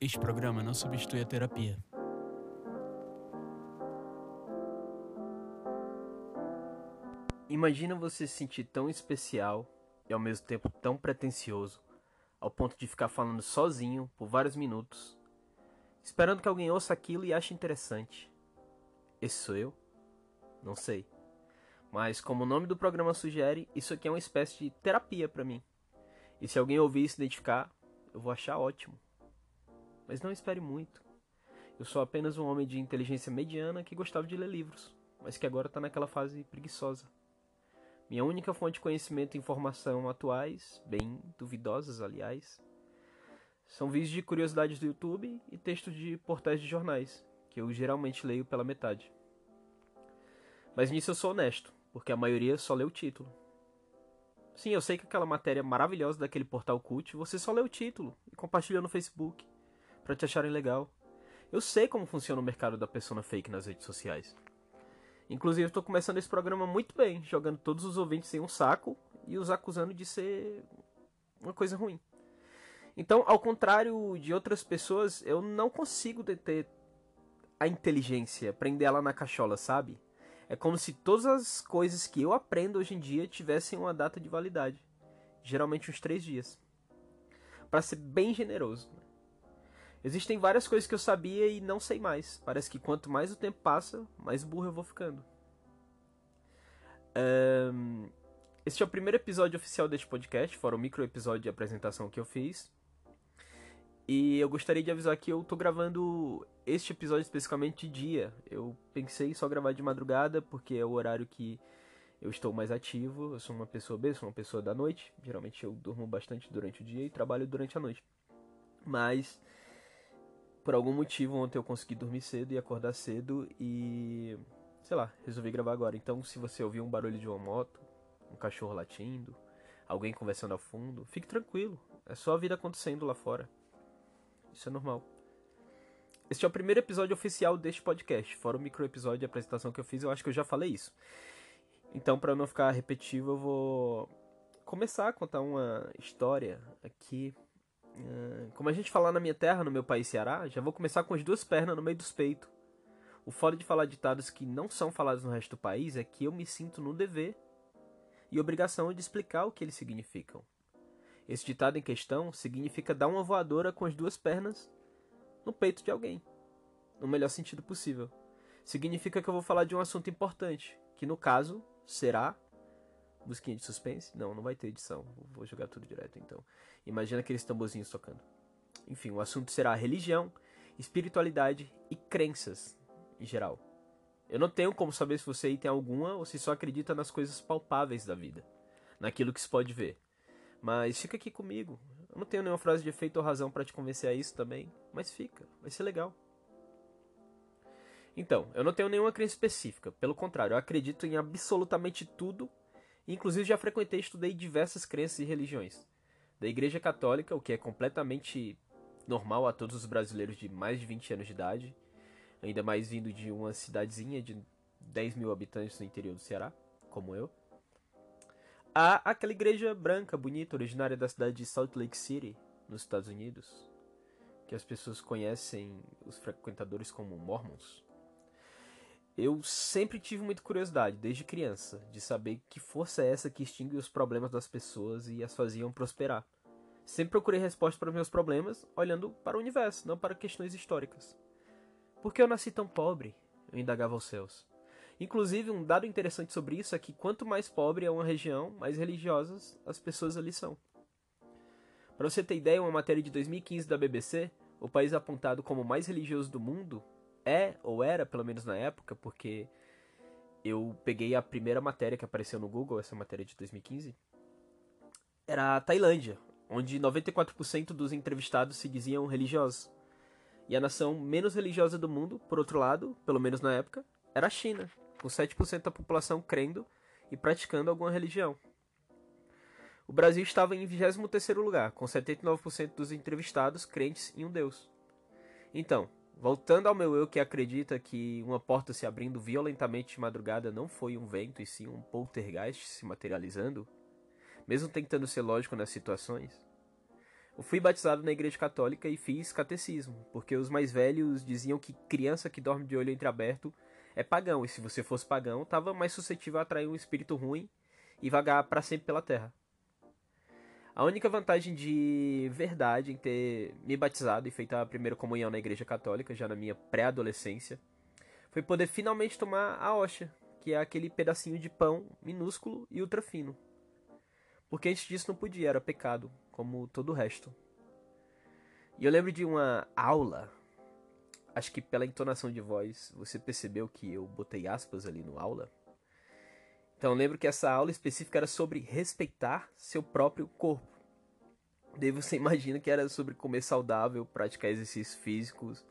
Este programa não substitui a terapia. Imagina você se sentir tão especial e ao mesmo tempo tão pretensioso, ao ponto de ficar falando sozinho por vários minutos, esperando que alguém ouça aquilo e ache interessante. Esse sou eu? Não sei. Mas como o nome do programa sugere, isso aqui é uma espécie de terapia para mim. E se alguém ouvir e se identificar, eu vou achar ótimo. Mas não espere muito. Eu sou apenas um homem de inteligência mediana que gostava de ler livros, mas que agora está naquela fase preguiçosa. Minha única fonte de conhecimento e informação atuais, bem duvidosas aliás, são vídeos de curiosidades do YouTube e textos de portais de jornais, que eu geralmente leio pela metade. Mas nisso eu sou honesto, porque a maioria só lê o título. Sim, eu sei que aquela matéria maravilhosa daquele portal cult, você só lê o título e compartilha no Facebook para te acharem legal. Eu sei como funciona o mercado da persona fake nas redes sociais. Inclusive, estou começando esse programa muito bem, jogando todos os ouvintes em um saco e os acusando de ser uma coisa ruim. Então, ao contrário de outras pessoas, eu não consigo deter a inteligência, prender ela na cachola, sabe? É como se todas as coisas que eu aprendo hoje em dia tivessem uma data de validade. Geralmente uns três dias. Para ser bem generoso. Existem várias coisas que eu sabia e não sei mais. Parece que quanto mais o tempo passa, mais burro eu vou ficando. Um, este é o primeiro episódio oficial deste podcast, fora o micro episódio de apresentação que eu fiz. E eu gostaria de avisar que eu tô gravando este episódio especificamente de dia. Eu pensei só gravar de madrugada, porque é o horário que eu estou mais ativo. Eu sou uma pessoa B, sou uma pessoa da noite. Geralmente eu durmo bastante durante o dia e trabalho durante a noite. Mas por algum motivo ontem eu consegui dormir cedo e acordar cedo e sei lá, resolvi gravar agora. Então, se você ouvir um barulho de uma moto, um cachorro latindo, alguém conversando ao fundo, fique tranquilo. É só a vida acontecendo lá fora. Isso é normal. Este é o primeiro episódio oficial deste podcast. Fora o micro episódio de apresentação que eu fiz, eu acho que eu já falei isso. Então, para não ficar repetitivo, eu vou começar a contar uma história aqui como a gente falar na minha terra, no meu país Ceará, já vou começar com as duas pernas no meio dos peitos. O foda de falar ditados que não são falados no resto do país é que eu me sinto no dever e obrigação de explicar o que eles significam. Esse ditado em questão significa dar uma voadora com as duas pernas no peito de alguém, no melhor sentido possível. Significa que eu vou falar de um assunto importante, que no caso será musiquinha de suspense? Não, não vai ter edição. Vou jogar tudo direto então. Imagina aqueles tamborzinhos tocando. Enfim, o assunto será religião, espiritualidade e crenças em geral. Eu não tenho como saber se você aí tem alguma ou se só acredita nas coisas palpáveis da vida, naquilo que se pode ver. Mas fica aqui comigo. Eu não tenho nenhuma frase de efeito ou razão para te convencer a isso também, mas fica, vai ser legal. Então, eu não tenho nenhuma crença específica, pelo contrário, eu acredito em absolutamente tudo Inclusive já frequentei e estudei diversas crenças e religiões. Da Igreja Católica, o que é completamente normal a todos os brasileiros de mais de 20 anos de idade, ainda mais vindo de uma cidadezinha de 10 mil habitantes no interior do Ceará, como eu. Há aquela igreja branca, bonita, originária da cidade de Salt Lake City, nos Estados Unidos, que as pessoas conhecem os frequentadores como Mormons. Eu sempre tive muita curiosidade, desde criança, de saber que força é essa que extingue os problemas das pessoas e as faziam prosperar. Sempre procurei respostas para meus problemas olhando para o universo, não para questões históricas. Por que eu nasci tão pobre? Eu indagava aos céus. Inclusive, um dado interessante sobre isso é que quanto mais pobre é uma região, mais religiosas as pessoas ali são. Para você ter ideia, uma matéria de 2015 da BBC, o país apontado como mais religioso do mundo é, ou era, pelo menos na época, porque eu peguei a primeira matéria que apareceu no Google, essa matéria de 2015, era a Tailândia, onde 94% dos entrevistados se diziam religiosos. E a nação menos religiosa do mundo, por outro lado, pelo menos na época, era a China, com 7% da população crendo e praticando alguma religião. O Brasil estava em 23º lugar, com 79% dos entrevistados crentes em um deus. Então, Voltando ao meu eu que acredita que uma porta se abrindo violentamente de madrugada não foi um vento e sim um poltergeist se materializando, mesmo tentando ser lógico nas situações, Eu fui batizado na igreja católica e fiz catecismo, porque os mais velhos diziam que criança que dorme de olho entreaberto é pagão, e se você fosse pagão, estava mais suscetível a atrair um espírito ruim e vagar para sempre pela terra. A única vantagem de verdade em ter me batizado e feito a primeira comunhão na igreja católica, já na minha pré-adolescência, foi poder finalmente tomar a hóstia, que é aquele pedacinho de pão minúsculo e ultra fino. Porque antes disso não podia, era pecado, como todo o resto. E eu lembro de uma aula, acho que pela entonação de voz você percebeu que eu botei aspas ali no aula. Então lembro que essa aula específica era sobre respeitar seu próprio corpo. Daí você imagina que era sobre comer saudável, praticar exercícios físicos,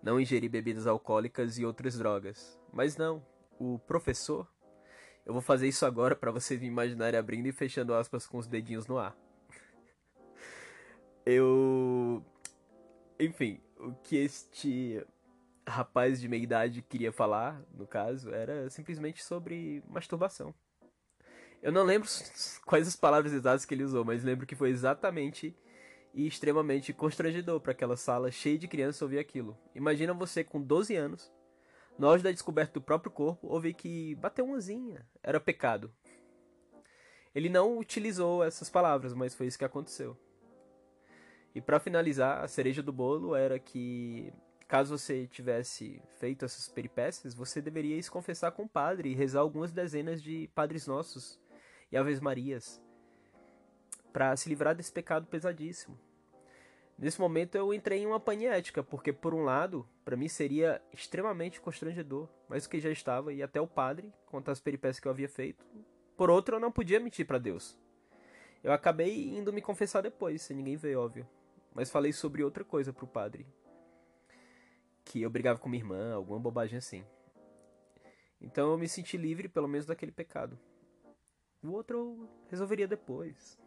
não ingerir bebidas alcoólicas e outras drogas. Mas não, o professor. Eu vou fazer isso agora para vocês me imaginarem abrindo e fechando aspas com os dedinhos no ar. Eu. Enfim, o que este rapaz de meia idade queria falar, no caso, era simplesmente sobre masturbação. Eu não lembro quais as palavras exatas que ele usou, mas lembro que foi exatamente e extremamente constrangedor para aquela sala cheia de crianças ouvir aquilo. Imagina você com 12 anos, nós da descoberta do próprio corpo, ouvir que bater uma zinha era pecado. Ele não utilizou essas palavras, mas foi isso que aconteceu. E para finalizar, a cereja do bolo era que caso você tivesse feito essas peripécias, você deveria se confessar com o padre e rezar algumas dezenas de Padres Nossos e Aves Marias para se livrar desse pecado pesadíssimo. Nesse momento eu entrei em uma ética, porque por um lado, para mim seria extremamente constrangedor, mais do que já estava e até o padre contar as peripécias que eu havia feito. Por outro, eu não podia mentir para Deus. Eu acabei indo me confessar depois, sem ninguém ver, óbvio. Mas falei sobre outra coisa pro padre, que eu brigava com minha irmã, alguma bobagem assim. Então eu me senti livre, pelo menos, daquele pecado. O outro eu resolveria depois.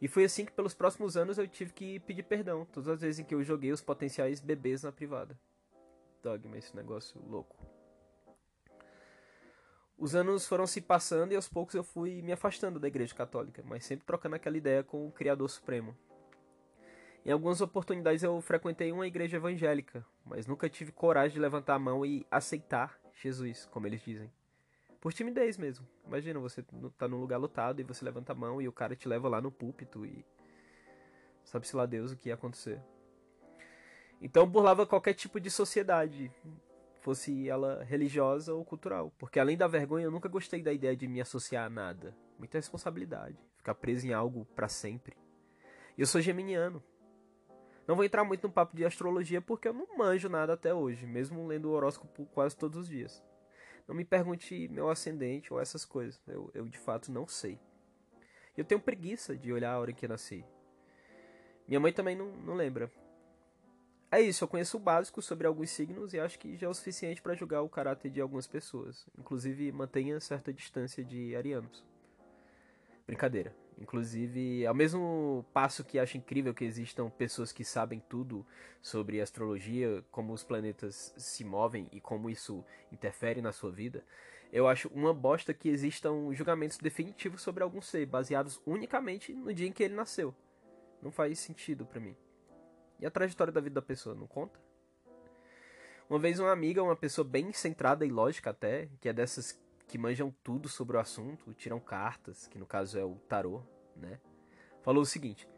E foi assim que pelos próximos anos eu tive que pedir perdão, todas as vezes em que eu joguei os potenciais bebês na privada. Dogma, esse negócio louco. Os anos foram se passando e aos poucos eu fui me afastando da igreja católica, mas sempre trocando aquela ideia com o Criador Supremo. Em algumas oportunidades eu frequentei uma igreja evangélica, mas nunca tive coragem de levantar a mão e aceitar Jesus, como eles dizem. Por timidez mesmo. Imagina, você tá num lugar lotado e você levanta a mão e o cara te leva lá no púlpito e. Sabe-se lá Deus o que ia acontecer. Então burlava qualquer tipo de sociedade, fosse ela religiosa ou cultural. Porque além da vergonha, eu nunca gostei da ideia de me associar a nada. Muita responsabilidade. Ficar preso em algo para sempre. Eu sou geminiano. Não vou entrar muito no papo de astrologia porque eu não manjo nada até hoje, mesmo lendo o horóscopo quase todos os dias. Não me pergunte meu ascendente ou essas coisas, eu, eu de fato não sei. Eu tenho preguiça de olhar a hora que eu nasci. Minha mãe também não, não lembra. É isso, eu conheço o básico sobre alguns signos e acho que já é o suficiente para julgar o caráter de algumas pessoas. Inclusive, mantenha certa distância de arianos. Brincadeira. Inclusive, ao mesmo passo que acho incrível que existam pessoas que sabem tudo sobre astrologia, como os planetas se movem e como isso interfere na sua vida, eu acho uma bosta que existam julgamentos definitivos sobre algum ser, baseados unicamente no dia em que ele nasceu. Não faz sentido para mim. E a trajetória da vida da pessoa, não conta? Uma vez uma amiga, uma pessoa bem centrada e lógica até, que é dessas que manjam tudo sobre o assunto, tiram cartas, que no caso é o tarô, né? Falou o seguinte: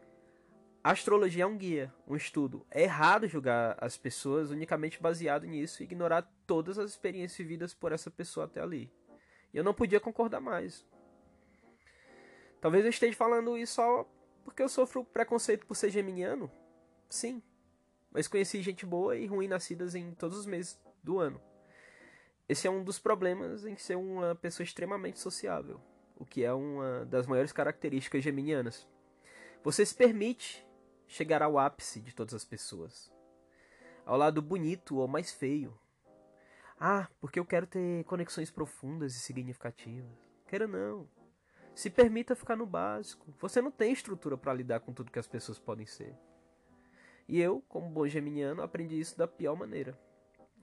a astrologia é um guia, um estudo. É errado julgar as pessoas unicamente baseado nisso e ignorar todas as experiências vividas por essa pessoa até ali. E eu não podia concordar mais. Talvez eu esteja falando isso só porque eu sofro preconceito por ser geminiano. Sim. Mas conheci gente boa e ruim nascidas em todos os meses do ano. Esse é um dos problemas em ser uma pessoa extremamente sociável, o que é uma das maiores características geminianas. Você se permite chegar ao ápice de todas as pessoas, ao lado bonito ou mais feio. Ah, porque eu quero ter conexões profundas e significativas. Quero não. Se permita ficar no básico. Você não tem estrutura para lidar com tudo que as pessoas podem ser. E eu, como bom geminiano, aprendi isso da pior maneira.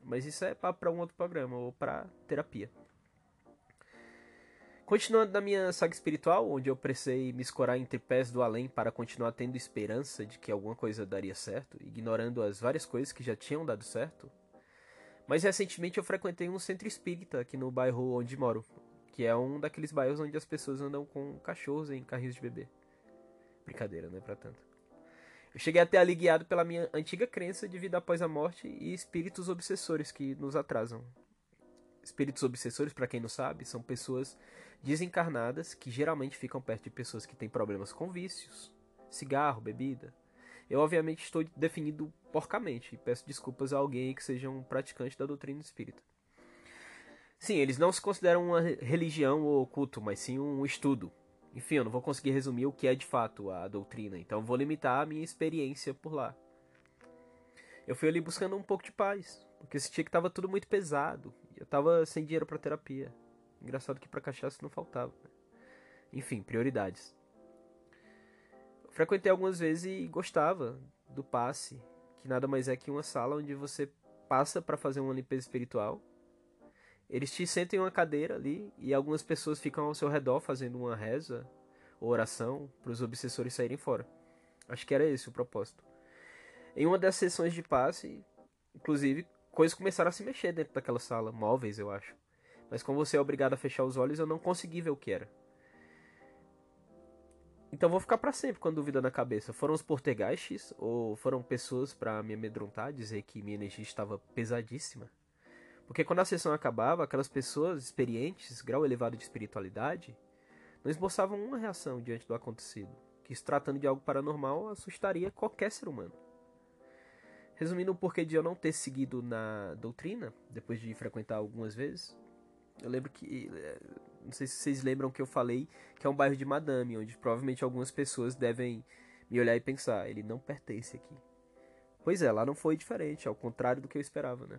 Mas isso é para um outro programa ou para terapia. Continuando na minha saga espiritual, onde eu precisei me escorar entre pés do além para continuar tendo esperança de que alguma coisa daria certo, ignorando as várias coisas que já tinham dado certo. Mas recentemente eu frequentei um centro espírita aqui no bairro onde moro, que é um daqueles bairros onde as pessoas andam com cachorros em carrinhos de bebê. Brincadeira, não é pra tanto. Eu cheguei até ali guiado pela minha antiga crença de vida após a morte e espíritos obsessores que nos atrasam. Espíritos obsessores, para quem não sabe, são pessoas desencarnadas que geralmente ficam perto de pessoas que têm problemas com vícios, cigarro, bebida. Eu, obviamente, estou definido porcamente e peço desculpas a alguém que seja um praticante da doutrina espírita. Sim, eles não se consideram uma religião ou culto, mas sim um estudo. Enfim, eu não vou conseguir resumir o que é de fato a doutrina, então vou limitar a minha experiência por lá. Eu fui ali buscando um pouco de paz, porque sentia que estava tudo muito pesado. Eu estava sem dinheiro para terapia. Engraçado que para cachaça não faltava. Né? Enfim, prioridades. Eu frequentei algumas vezes e gostava do passe, que nada mais é que uma sala onde você passa para fazer uma limpeza espiritual. Eles te sentem em uma cadeira ali e algumas pessoas ficam ao seu redor fazendo uma reza ou oração para os obsessores saírem fora. Acho que era esse o propósito. Em uma das sessões de passe, inclusive, coisas começaram a se mexer dentro daquela sala, móveis, eu acho. Mas como você é obrigado a fechar os olhos, eu não consegui ver o que era. Então vou ficar para sempre com a dúvida na cabeça. Foram os portegastes ou foram pessoas para me amedrontar, dizer que minha energia estava pesadíssima? Porque quando a sessão acabava, aquelas pessoas experientes, grau elevado de espiritualidade, não esboçavam uma reação diante do acontecido, que se tratando de algo paranormal assustaria qualquer ser humano. Resumindo o porquê de eu não ter seguido na doutrina, depois de frequentar algumas vezes, eu lembro que. Eh, não sei se vocês lembram que eu falei que é um bairro de madame, onde provavelmente algumas pessoas devem me olhar e pensar: ele não pertence aqui. Pois é, lá não foi diferente, ao contrário do que eu esperava, né?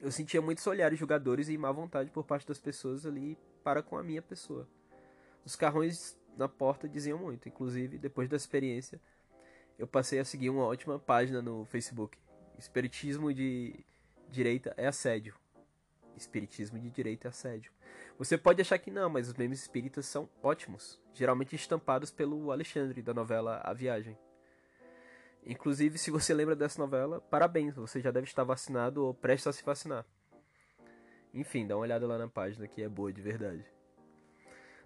Eu sentia muitos olhares julgadores e má vontade por parte das pessoas ali para com a minha pessoa. Os carrões na porta diziam muito, inclusive, depois da experiência, eu passei a seguir uma ótima página no Facebook. Espiritismo de direita é assédio espiritismo de direita e assédio. Você pode achar que não, mas os memes espíritas são ótimos, geralmente estampados pelo Alexandre da novela A Viagem. Inclusive, se você lembra dessa novela, parabéns, você já deve estar vacinado ou prestes a se vacinar. Enfim, dá uma olhada lá na página que é boa de verdade.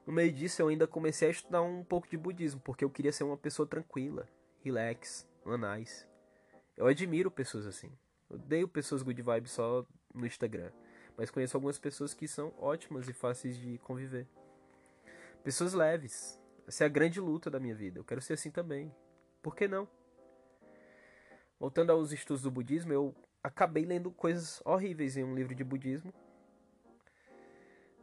No meio disso, eu ainda comecei a estudar um pouco de budismo, porque eu queria ser uma pessoa tranquila, relax, nice. Eu admiro pessoas assim. Odeio pessoas good vibes só no Instagram mas conheço algumas pessoas que são ótimas e fáceis de conviver. Pessoas leves. Essa é a grande luta da minha vida. Eu quero ser assim também. Por que não? Voltando aos estudos do budismo, eu acabei lendo coisas horríveis em um livro de budismo.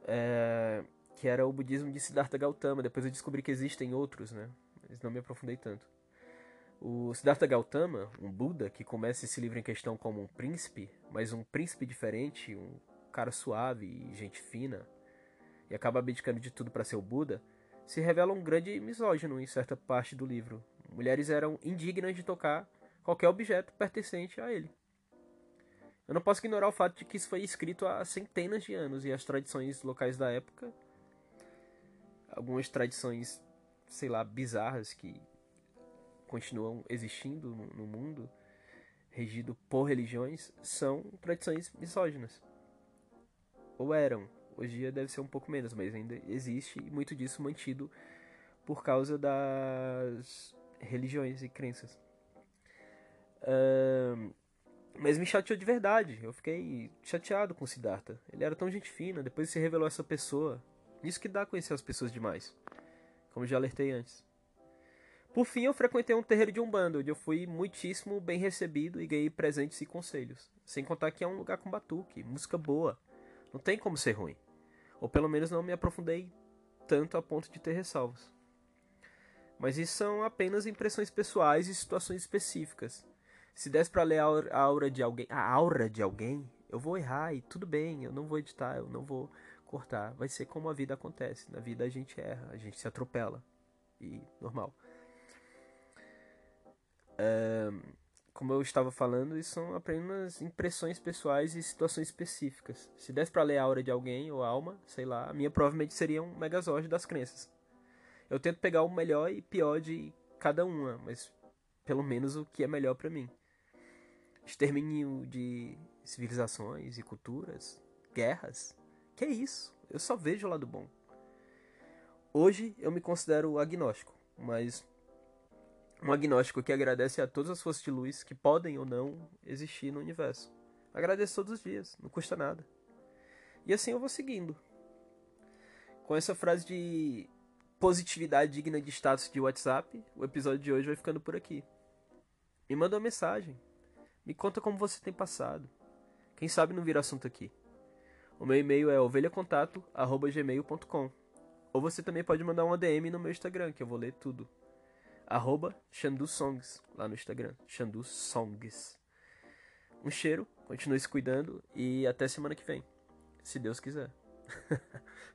É, que era o budismo de Siddhartha Gautama. Depois eu descobri que existem outros, né? Mas não me aprofundei tanto. O Siddhartha Gautama, um Buda que começa esse livro em questão como um príncipe, mas um príncipe diferente, um cara suave e gente fina, e acaba abdicando de tudo para ser o Buda, se revela um grande misógino em certa parte do livro. Mulheres eram indignas de tocar qualquer objeto pertencente a ele. Eu não posso ignorar o fato de que isso foi escrito há centenas de anos e as tradições locais da época, algumas tradições, sei lá, bizarras que continuam existindo no mundo, regido por religiões, são tradições misóginas ou eram. Hoje em dia deve ser um pouco menos, mas ainda existe e muito disso mantido por causa das religiões e crenças. Mas me chateou de verdade. Eu fiquei chateado com o Siddhartha. Ele era tão gente fina, depois se revelou essa pessoa. Isso que dá a conhecer as pessoas demais. Como já alertei antes. Por fim, eu frequentei um terreiro de Umbanda, onde eu fui muitíssimo bem recebido e ganhei presentes e conselhos. Sem contar que é um lugar com batuque, música boa. Não tem como ser ruim. Ou pelo menos não me aprofundei tanto a ponto de ter ressalvas. Mas isso são apenas impressões pessoais e situações específicas. Se desse para ler a aura de alguém, a aura de alguém, eu vou errar e tudo bem, eu não vou editar, eu não vou cortar. Vai ser como a vida acontece. Na vida a gente erra, a gente se atropela. E normal. Como eu estava falando, isso são apenas impressões pessoais e situações específicas. Se desse para ler a aura de alguém ou alma, sei lá, a minha provavelmente seria um megazord das crenças. Eu tento pegar o melhor e pior de cada uma, mas pelo menos o que é melhor para mim. Extermínio de civilizações e culturas, guerras. Que é isso? Eu só vejo o lado bom. Hoje eu me considero agnóstico, mas um agnóstico que agradece a todas as forças de luz que podem ou não existir no universo. Agradeço todos os dias, não custa nada. E assim eu vou seguindo. Com essa frase de positividade digna de status de WhatsApp, o episódio de hoje vai ficando por aqui. Me manda uma mensagem. Me conta como você tem passado. Quem sabe não vira assunto aqui. O meu e-mail é ovelhacontato.gmail.com Ou você também pode mandar um ADM no meu Instagram, que eu vou ler tudo arroba Xandu Songs, lá no Instagram, Xandu Songs. Um cheiro, continue se cuidando e até semana que vem, se Deus quiser.